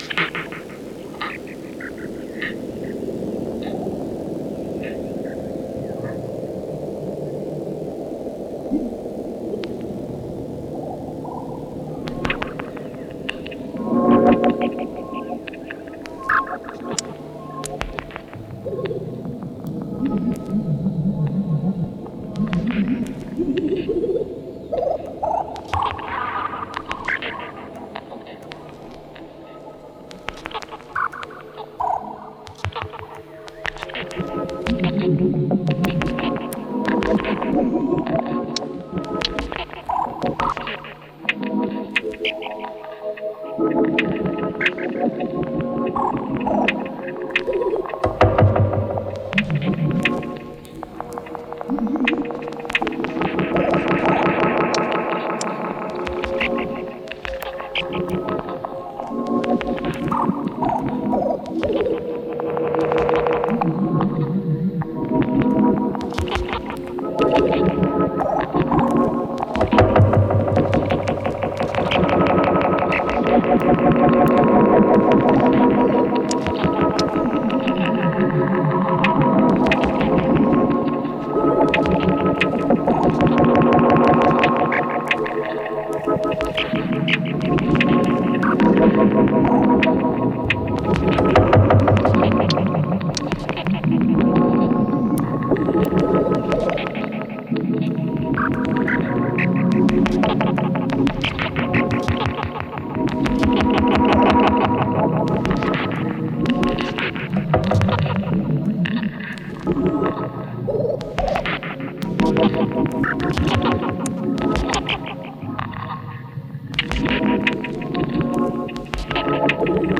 Thank mm -hmm. y o Thank you.